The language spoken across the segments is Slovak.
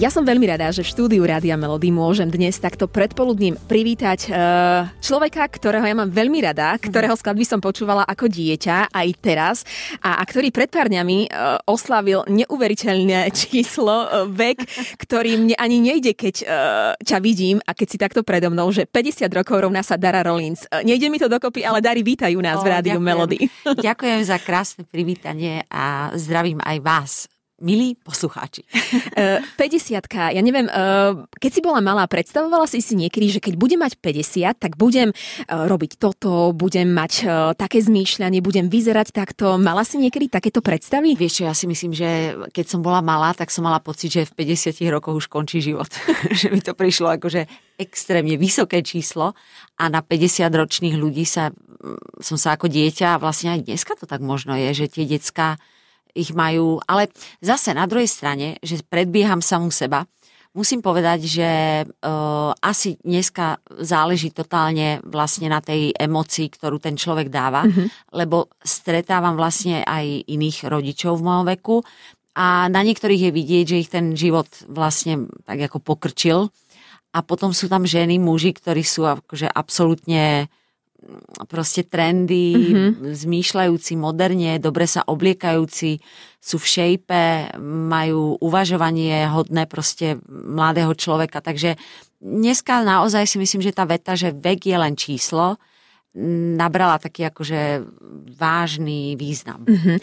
Ja som veľmi rada, že v štúdiu Rádia Melody môžem dnes takto predpoludním privítať uh, človeka, ktorého ja mám veľmi rada, ktorého skladby som počúvala ako dieťa aj teraz a, a ktorý pred pár dňami uh, oslavil neuveriteľné číslo, uh, vek, ktorý mne ani nejde, keď uh, ťa vidím a keď si takto predo mnou, že 50 rokov rovná sa Dara Rollins. Uh, nejde mi to dokopy, ale Dari, vítajú nás o, v Rádiu ďakujem. Melody. Ďakujem za krásne privítanie a zdravím aj vás milí poslucháči. 50 ja neviem, e, keď si bola malá, predstavovala si si niekedy, že keď budem mať 50, tak budem e, robiť toto, budem mať e, také zmýšľanie, budem vyzerať takto. Mala si niekedy takéto predstavy? Vieš čo, ja si myslím, že keď som bola malá, tak som mala pocit, že v 50 rokoch už končí život. že mi to prišlo akože extrémne vysoké číslo a na 50 ročných ľudí sa, som sa ako dieťa, vlastne aj dneska to tak možno je, že tie detská ich majú, ale zase na druhej strane, že predbieham samú seba, musím povedať, že uh, asi dneska záleží totálne vlastne na tej emocii, ktorú ten človek dáva, mm-hmm. lebo stretávam vlastne aj iných rodičov v mojom veku a na niektorých je vidieť, že ich ten život vlastne tak ako pokrčil a potom sú tam ženy, muži, ktorí sú akože absolútne proste trendy, mm-hmm. zmýšľajúci moderne, dobre sa obliekajúci, sú v šejpe, majú uvažovanie hodné proste mladého človeka. Takže dneska naozaj si myslím, že tá veta, že vek je len číslo, nabrala taký akože vážny význam. Mm-hmm.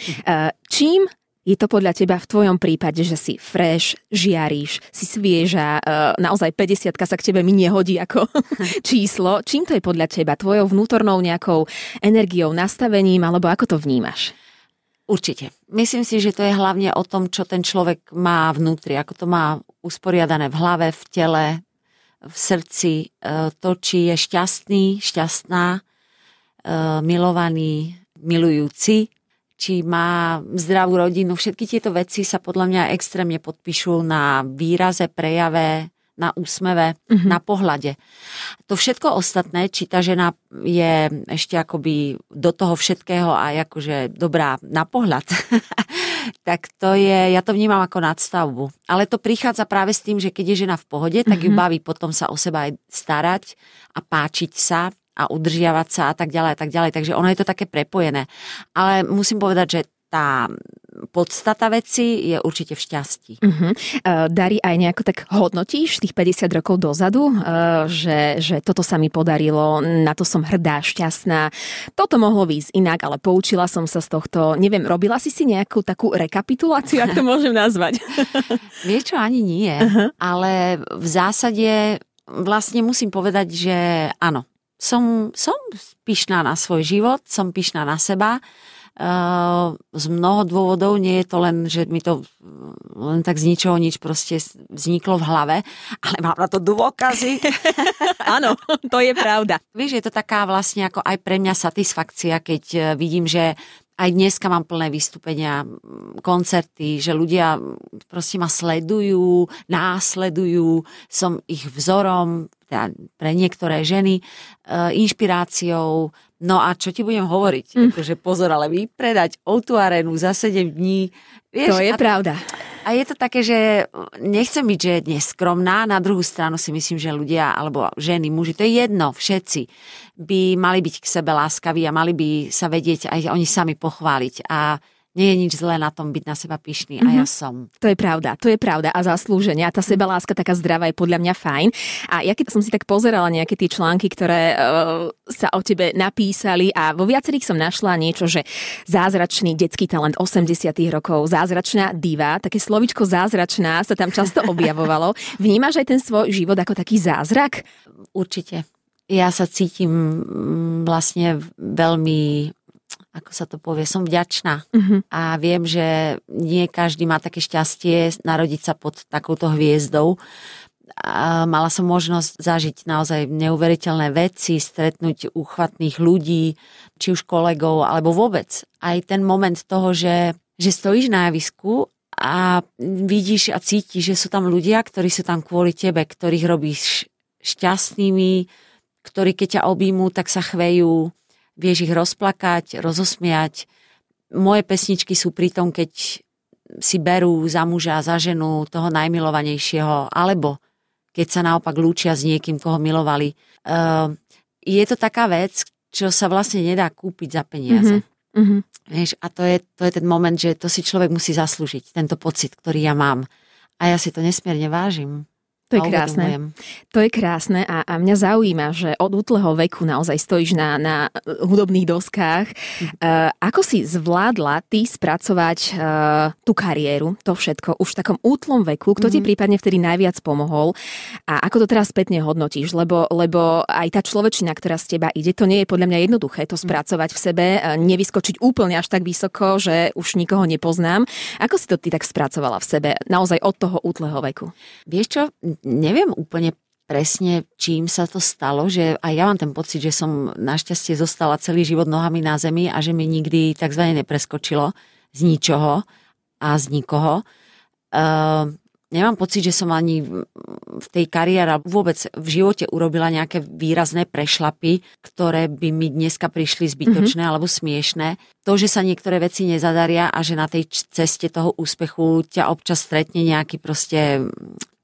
Čím je to podľa teba v tvojom prípade, že si fresh, žiaríš, si svieža, e, naozaj 50 sa k tebe mi nehodí ako číslo. Čím to je podľa teba? Tvojou vnútornou nejakou energiou, nastavením, alebo ako to vnímaš? Určite. Myslím si, že to je hlavne o tom, čo ten človek má vnútri, ako to má usporiadané v hlave, v tele, v srdci, e, to, či je šťastný, šťastná, e, milovaný, milujúci, či má zdravú rodinu. Všetky tieto veci sa podľa mňa extrémne podpíšu na výraze, prejave, na úsmeve, mm-hmm. na pohľade. To všetko ostatné, či tá žena je ešte akoby do toho všetkého aj akože dobrá na pohľad, tak to je, ja to vnímam ako nadstavbu. Ale to prichádza práve s tým, že keď je žena v pohode, tak mm-hmm. ju mhm. baví potom sa o seba aj starať a páčiť sa a udržiavať sa a tak ďalej a tak ďalej. Takže ono je to také prepojené. Ale musím povedať, že tá podstata veci je určite v šťastí. Uh-huh. Uh, Dari, aj nejako tak hodnotíš tých 50 rokov dozadu, uh, že, že toto sa mi podarilo, na to som hrdá, šťastná. Toto mohlo výjsť inak, ale poučila som sa z tohto. Neviem, robila si si nejakú takú rekapituláciu, ak to môžem nazvať? Vieš čo, ani nie. Uh-huh. Ale v zásade vlastne musím povedať, že áno, som, som pyšná na svoj život, som pyšná na seba. Uh, z mnoho dôvodov, nie je to len, že mi to len tak z ničoho nič proste vzniklo v hlave, ale mám na to dôkazy. Áno, to je pravda. Vieš, je to taká vlastne ako aj pre mňa satisfakcia, keď e, vidím, že aj dneska mám plné vystúpenia, koncerty, že ľudia proste ma sledujú, následujú, som ich vzorom, teda pre niektoré ženy, e, inšpiráciou. No a čo ti budem hovoriť? Mm. Akože pozor, ale vypredať o tú arénu za 7 dní. Vieš, to je a, pravda. A je to také, že nechcem byť, že neskromná, na druhú stranu si myslím, že ľudia, alebo ženy, muži, to je jedno, všetci by mali byť k sebe láskaví a mali by sa vedieť aj oni sami pochváliť. A nie je nič zlé na tom byť na seba pyšný mm-hmm. a ja mhm. som. To je pravda, to je pravda a zaslúženie. A tá sebaláska taká zdravá je podľa mňa fajn. A ja keď som si tak pozerala nejaké tie články, ktoré uh, sa o tebe napísali a vo viacerých som našla niečo, že zázračný detský talent 80 rokov, zázračná diva, také slovičko zázračná sa tam často objavovalo. Vnímaš aj ten svoj život ako taký zázrak? Určite. Ja sa cítim mm, vlastne veľmi ako sa to povie, som vďačná uh-huh. a viem, že nie každý má také šťastie narodiť sa pod takouto hviezdou. A mala som možnosť zažiť naozaj neuveriteľné veci, stretnúť uchvatných ľudí, či už kolegov, alebo vôbec. Aj ten moment toho, že, že stojíš na javisku a vidíš a cítiš, že sú tam ľudia, ktorí sú tam kvôli tebe, ktorých robíš šťastnými, ktorí keď ťa objímú, tak sa chvejú, vieš ich rozplakať, rozosmiať. moje pesničky sú pri tom, keď si berú za muža, za ženu toho najmilovanejšieho, alebo keď sa naopak lúčia s niekým, koho milovali. Uh, je to taká vec, čo sa vlastne nedá kúpiť za peniaze. Mm-hmm. Vieš, a to je, to je ten moment, že to si človek musí zaslúžiť, tento pocit, ktorý ja mám. A ja si to nesmierne vážim. To je krásne. To je krásne a, a mňa zaujíma, že od útleho veku naozaj stojíš na, na hudobných doskách. Mm. Uh, ako si zvládla ty spracovať uh, tú kariéru, to všetko už v takom útlom veku? Kto mm. ti mhm. prípadne vtedy najviac pomohol? A ako to teraz spätne hodnotíš? Lebo, lebo aj tá človečina, ktorá z teba ide, to nie je podľa mňa jednoduché to mhm. spracovať v sebe, uh, nevyskočiť úplne až tak vysoko, že už nikoho nepoznám. Ako si to ty tak spracovala v sebe, naozaj od toho útleho veku? Vieš čo, neviem úplne presne, čím sa to stalo, že aj ja mám ten pocit, že som našťastie zostala celý život nohami na zemi a že mi nikdy tzv. nepreskočilo z ničoho a z nikoho. Uh, nemám pocit, že som ani v tej kariére vôbec v živote urobila nejaké výrazné prešlapy, ktoré by mi dneska prišli zbytočné mm-hmm. alebo smiešné. To, že sa niektoré veci nezadaria a že na tej ceste toho úspechu ťa občas stretne nejaký proste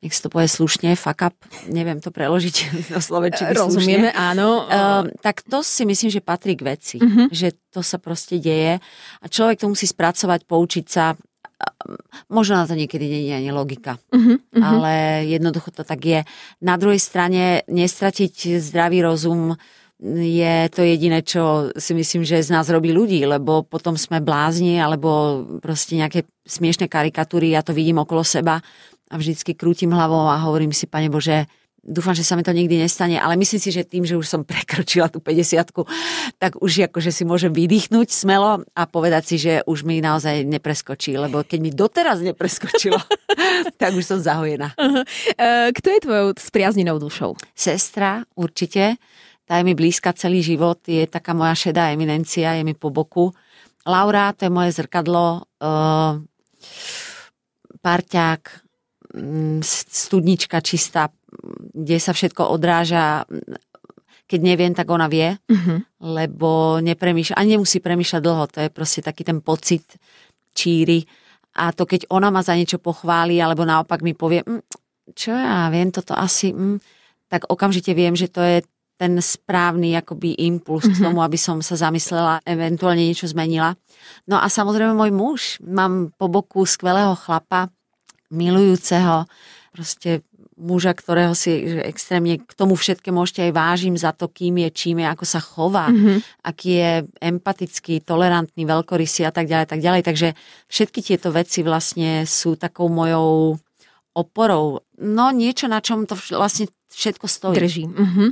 nech si to povie slušne, fuck up, neviem to preložiť do slovenčiny Rozumieme, slušne. áno. Uh, tak to si myslím, že patrí k veci, uh-huh. že to sa proste deje a človek to musí spracovať, poučiť sa. Možno na to niekedy nie je ani logika, uh-huh, uh-huh. ale jednoducho to tak je. Na druhej strane nestratiť zdravý rozum je to jediné, čo si myslím, že z nás robí ľudí, lebo potom sme blázni alebo proste nejaké smiešné karikatúry, ja to vidím okolo seba a vždycky krútim hlavou a hovorím si, pane Bože, dúfam, že sa mi to nikdy nestane, ale myslím si, že tým, že už som prekročila tú 50 tak už akože si môžem vydýchnuť smelo a povedať si, že už mi naozaj nepreskočí, lebo keď mi doteraz nepreskočilo, tak už som zahojená. Uh-huh. Kto je tvojou spriaznenou dušou? Sestra, určite. Tá je mi blízka celý život, je taká moja šedá eminencia, je mi po boku. Laura, to je moje zrkadlo, uh, parťák, Mm, studnička čistá, kde sa všetko odráža. Keď neviem, tak ona vie, uh-huh. lebo nepremýšľa, ani nemusí premýšľať dlho, to je proste taký ten pocit číry. A to keď ona ma za niečo pochváli, alebo naopak mi povie, mm, čo ja viem, toto asi, mm, tak okamžite viem, že to je ten správny akoby impuls mm-hmm. k mhm. tomu, aby som sa zamyslela, eventuálne niečo zmenila. No a samozrejme môj muž. Mám po boku skvelého chlapa, milujúceho, proste muža, ktorého si extrémne k tomu všetkému ešte aj vážim za to, kým je, čím je, ako sa chová, mm-hmm. aký je empatický, tolerantný, veľkorysý a tak ďalej, tak ďalej. Takže všetky tieto veci vlastne sú takou mojou oporou. No niečo, na čom to vlastne všetko stojí. Drží. Uh-huh.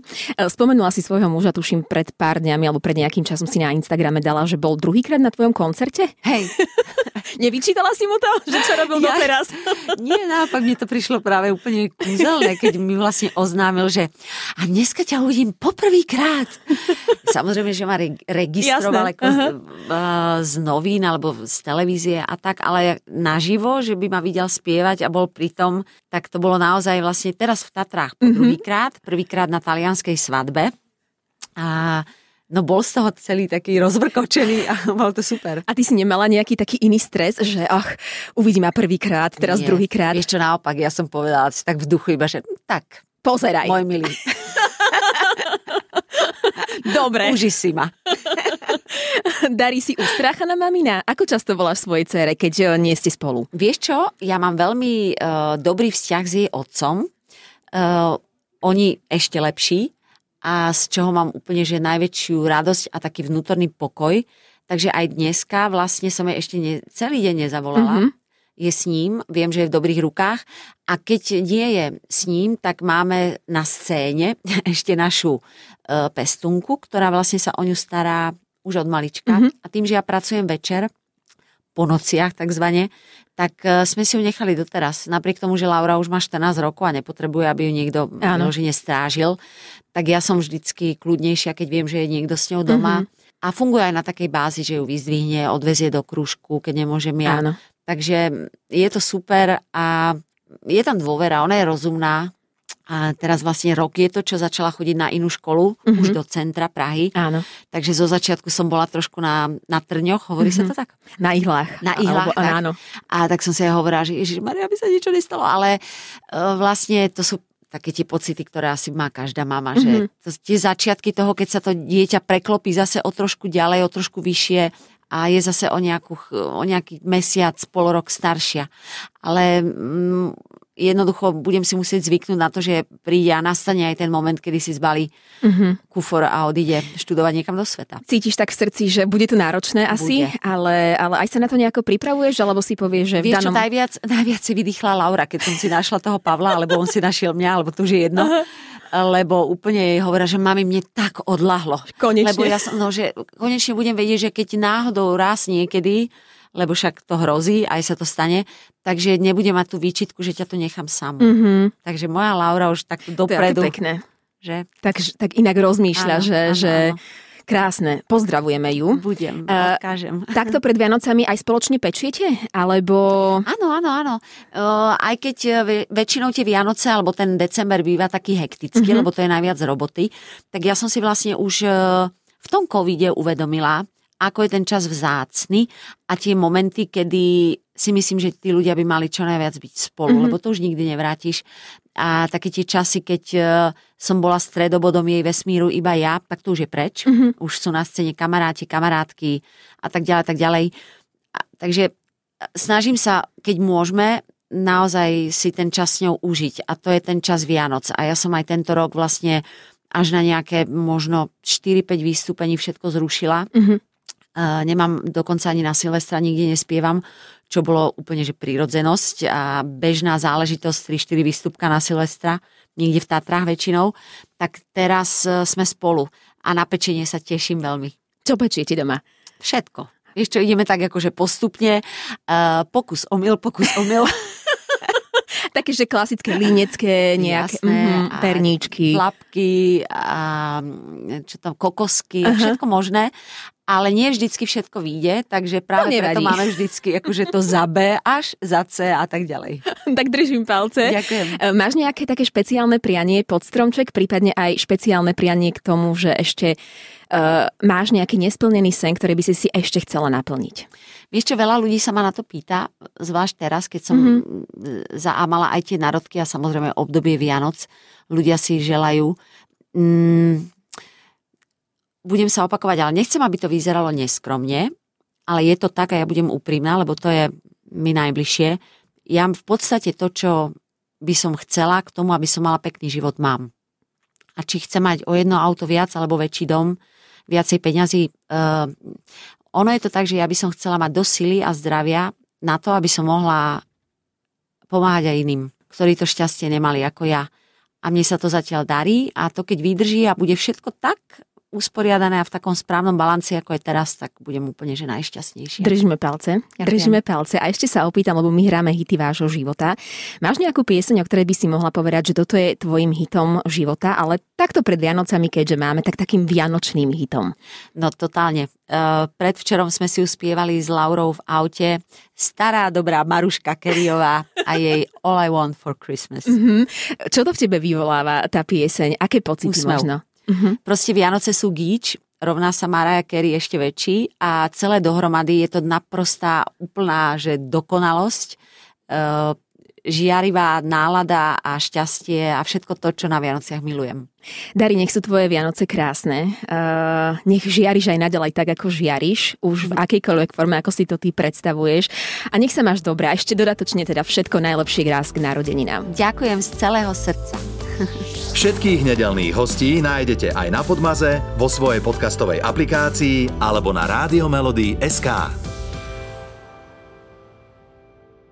Spomenula si svojho muža, tuším, pred pár dňami alebo pred nejakým časom si na Instagrame dala, že bol druhýkrát na tvojom koncerte? Hej. Nevyčítala si mu to, že čo robil ja, doteraz? Nie, naopak mne to prišlo práve úplne kúzelné, keď mi vlastne oznámil, že a dneska ťa uvidím poprvýkrát. Samozrejme, že ma re- registroval ako uh-huh. z, z novín alebo z televízie a tak, ale naživo, že by ma videl spievať a bol pritom, tak to bolo naozaj vlastne teraz v Tatrách po uh-huh prvýkrát, prvýkrát na talianskej svadbe. A No bol z toho celý taký rozvrkočený a bol to super. A ty si nemala nejaký taký iný stres, že ach, uvidím ma prvýkrát, teraz Nie, druhýkrát? Čo, naopak, ja som povedala tak v duchu iba, že tak. Pozeraj. Môj milý. Dobre. Uži si ma. Darí si ustráchaná mamina? Ako často voláš svojej cére, keď nie ste spolu? Vieš čo, ja mám veľmi uh, dobrý vzťah s jej otcom. Uh, oni ešte lepší a z čoho mám úplne že najväčšiu radosť a taký vnútorný pokoj. Takže aj dneska vlastne som jej ešte ne, celý deň nezavolala. Mm-hmm. Je s ním, viem, že je v dobrých rukách a keď nie je s ním, tak máme na scéne ešte našu e, pestunku, ktorá vlastne sa o ňu stará už od malička. Mm-hmm. A tým, že ja pracujem večer, po nociach takzvané, tak e, sme si ju nechali doteraz. Napriek tomu, že Laura už má 14 rokov a nepotrebuje, aby ju niekto vyložene strážil, tak ja som vždycky kľudnejšia, keď viem, že je niekto s ňou doma. Mm-hmm. A funguje aj na takej bázi, že ju vyzdvihne, odvezie do krúžku, keď nemôžem ja. Takže je to super a je tam dôvera, ona je rozumná A teraz vlastne rok je to, čo začala chodiť na inú školu, Mhm. už do centra Prahy. Áno, Takže zo začiatku som bola trošku na, na trňoch, hovorí sa to tak? na ihlách. Na ihlách, Alebo, tak. áno. A tak som si aj hovorila, že Ježiš Maria, by sa niečo nestalo, ale uh, vlastne to sú také tie pocity, ktoré asi má každá mama, Mhm. že to, tie začiatky toho, keď sa to dieťa preklopí zase o trošku ďalej, o trošku vyššie a je zase o, nejakú, o nejaký mesiac, pol rok staršia. Ale mm, jednoducho budem si musieť zvyknúť na to, že príde a nastane aj ten moment, kedy si zbalí Mhm. kufor a odíde študovať niekam do sveta. Cítiš tak v srdci, že bude to náročné asi, Bude. ale, ale aj sa na to nejako pripravuješ, alebo si povieš, že v Vieš čo, danom... najviac, najviac si vydýchla Laura, keď som si našla toho Pavla, alebo on si našiel mňa, alebo to už je jedno. Lebo úplne jej hovorila, že mami, mne tak odlahlo. Konečne. Lebo ja som, no, že konečne budem vedieť, že keď náhodou raz niekedy, lebo však to hrozí, aj sa to stane, takže nebudem mať tú výčitku, že ťa tu nechám samú. Mhm, Takže moja Laura už takto to je dopredu, pekné. že Tak, tak inak rozmýšľa, Áno, že, áno, že áno. krásne. Pozdravujeme ju. budem, Eh, odkážem. Takto pred Vianocami aj spoločne pečiete? Alebo... Áno, áno, áno. Uh, aj keď ve- väčšinou tie Vianoce alebo ten december býva taký hektický, Mhm. mm-hmm. lebo to je najviac roboty, tak ja som si vlastne už v tom covide uvedomila, ako je ten čas vzácny a tie momenty, kedy si myslím, že tí ľudia by mali čo najviac byť spolu, Mhm. mm-hmm. lebo to už nikdy nevrátiš. A také tie časy, keď uh, som bola stredobodom jej vesmíru iba ja, tak to už je preč. Mhm. Už sú na scéne kamaráti, kamarátky a tak ďalej, tak ďalej. A, takže snažím sa, keď môžeme, naozaj si ten čas s ňou užiť. A to je ten čas Vianoc. A ja som aj tento rok vlastne až na nejaké možno 4-5 vystúpení všetko zrušila. Mhm. Nemám dokonca ani na Silvestra, nikde nespievam, čo bolo úplne že prírodzenosť a bežná záležitosť 3-4 výstupka na Silvestra, niekde v Tatrách väčšinou. Tak teraz uh, sme spolu a na pečenie sa teším veľmi. Čo pečiete doma? Všetko. Vieš čo, ideme tak akože postupne. Uh, pokus omyl, pokus omyl. Také, že klasické línecké nejaké Jasné, mhm, a perníčky. Lapky a mm, čo tam, kokosky, Aha. všetko možné. Ale nie vždycky všetko vyjde, takže práve nevadí. preto máme vždycky akože to za B až za C a tak ďalej. tak držím palce. Ďakujem. E, Máš nejaké také špeciálne prianie pod stromček, prípadne aj špeciálne prianie k tomu, že ešte máš nejaký nesplnený sen, ktorý by si si ešte chcela naplniť? Vieš čo, veľa ľudí sa ma na to pýta, zvlášť teraz, keď som Mhm. mm-hmm. za a mala aj tie narodky a samozrejme obdobie Vianoc. Ľudia si želajú. Mm, budem sa opakovať, ale nechcem, aby to vyzeralo neskromne, ale je to tak a ja budem úprimná, lebo to je mi najbližšie. Ja v podstate to, čo by som chcela k tomu, aby som mala pekný život, mám. A či chcem mať o jedno auto viac alebo väčší dom, viacej peňazí, uh, ono je to tak, že ja by som chcela mať dosť sily a zdravia na to, aby som mohla pomáhať aj iným, ktorí to šťastie nemali ako ja. A mne sa to zatiaľ darí a to keď vydrží a bude všetko tak usporiadané a v takom správnom balanci, ako je teraz, tak budem úplne že najšťastnejšia. Držíme palce. Ďakujem. Držíme palce. A ešte sa opýtam, lebo my hráme hity vášho života. Máš nejakú pieseň, o ktorej by si mohla povedať, že toto je tvojim hitom života, ale takto pred Vianocami, keďže máme, tak takým vianočným hitom. No totálne. Uh, predvčerom sme si uspievali s Laurou v aute stará dobrá Maruška Keriová a jej All I Want for Christmas. Mhm. Čo to v tebe vyvoláva tá pieseň? Aké pocity Úsmev. možno? Mhm. Proste Vianoce sú gíč, rovná sa Mariah Carey ešte väčší a celé dohromady je to naprostá úplná, že dokonalosť, e, žiarivá nálada a šťastie a všetko to, čo na Vianociach milujem. Dari, nech sú tvoje Vianoce krásne. Uh, nech žiariš aj naďalej tak, ako žiariš, už v akejkoľvek forme, ako si to ty predstavuješ. A nech sa máš dobré. A ešte dodatočne teda všetko najlepšie krás k narodeninám. Ďakujem z celého srdca. Všetkých nedelných hostí nájdete aj na Podmaze, vo svojej podcastovej aplikácii alebo na SK.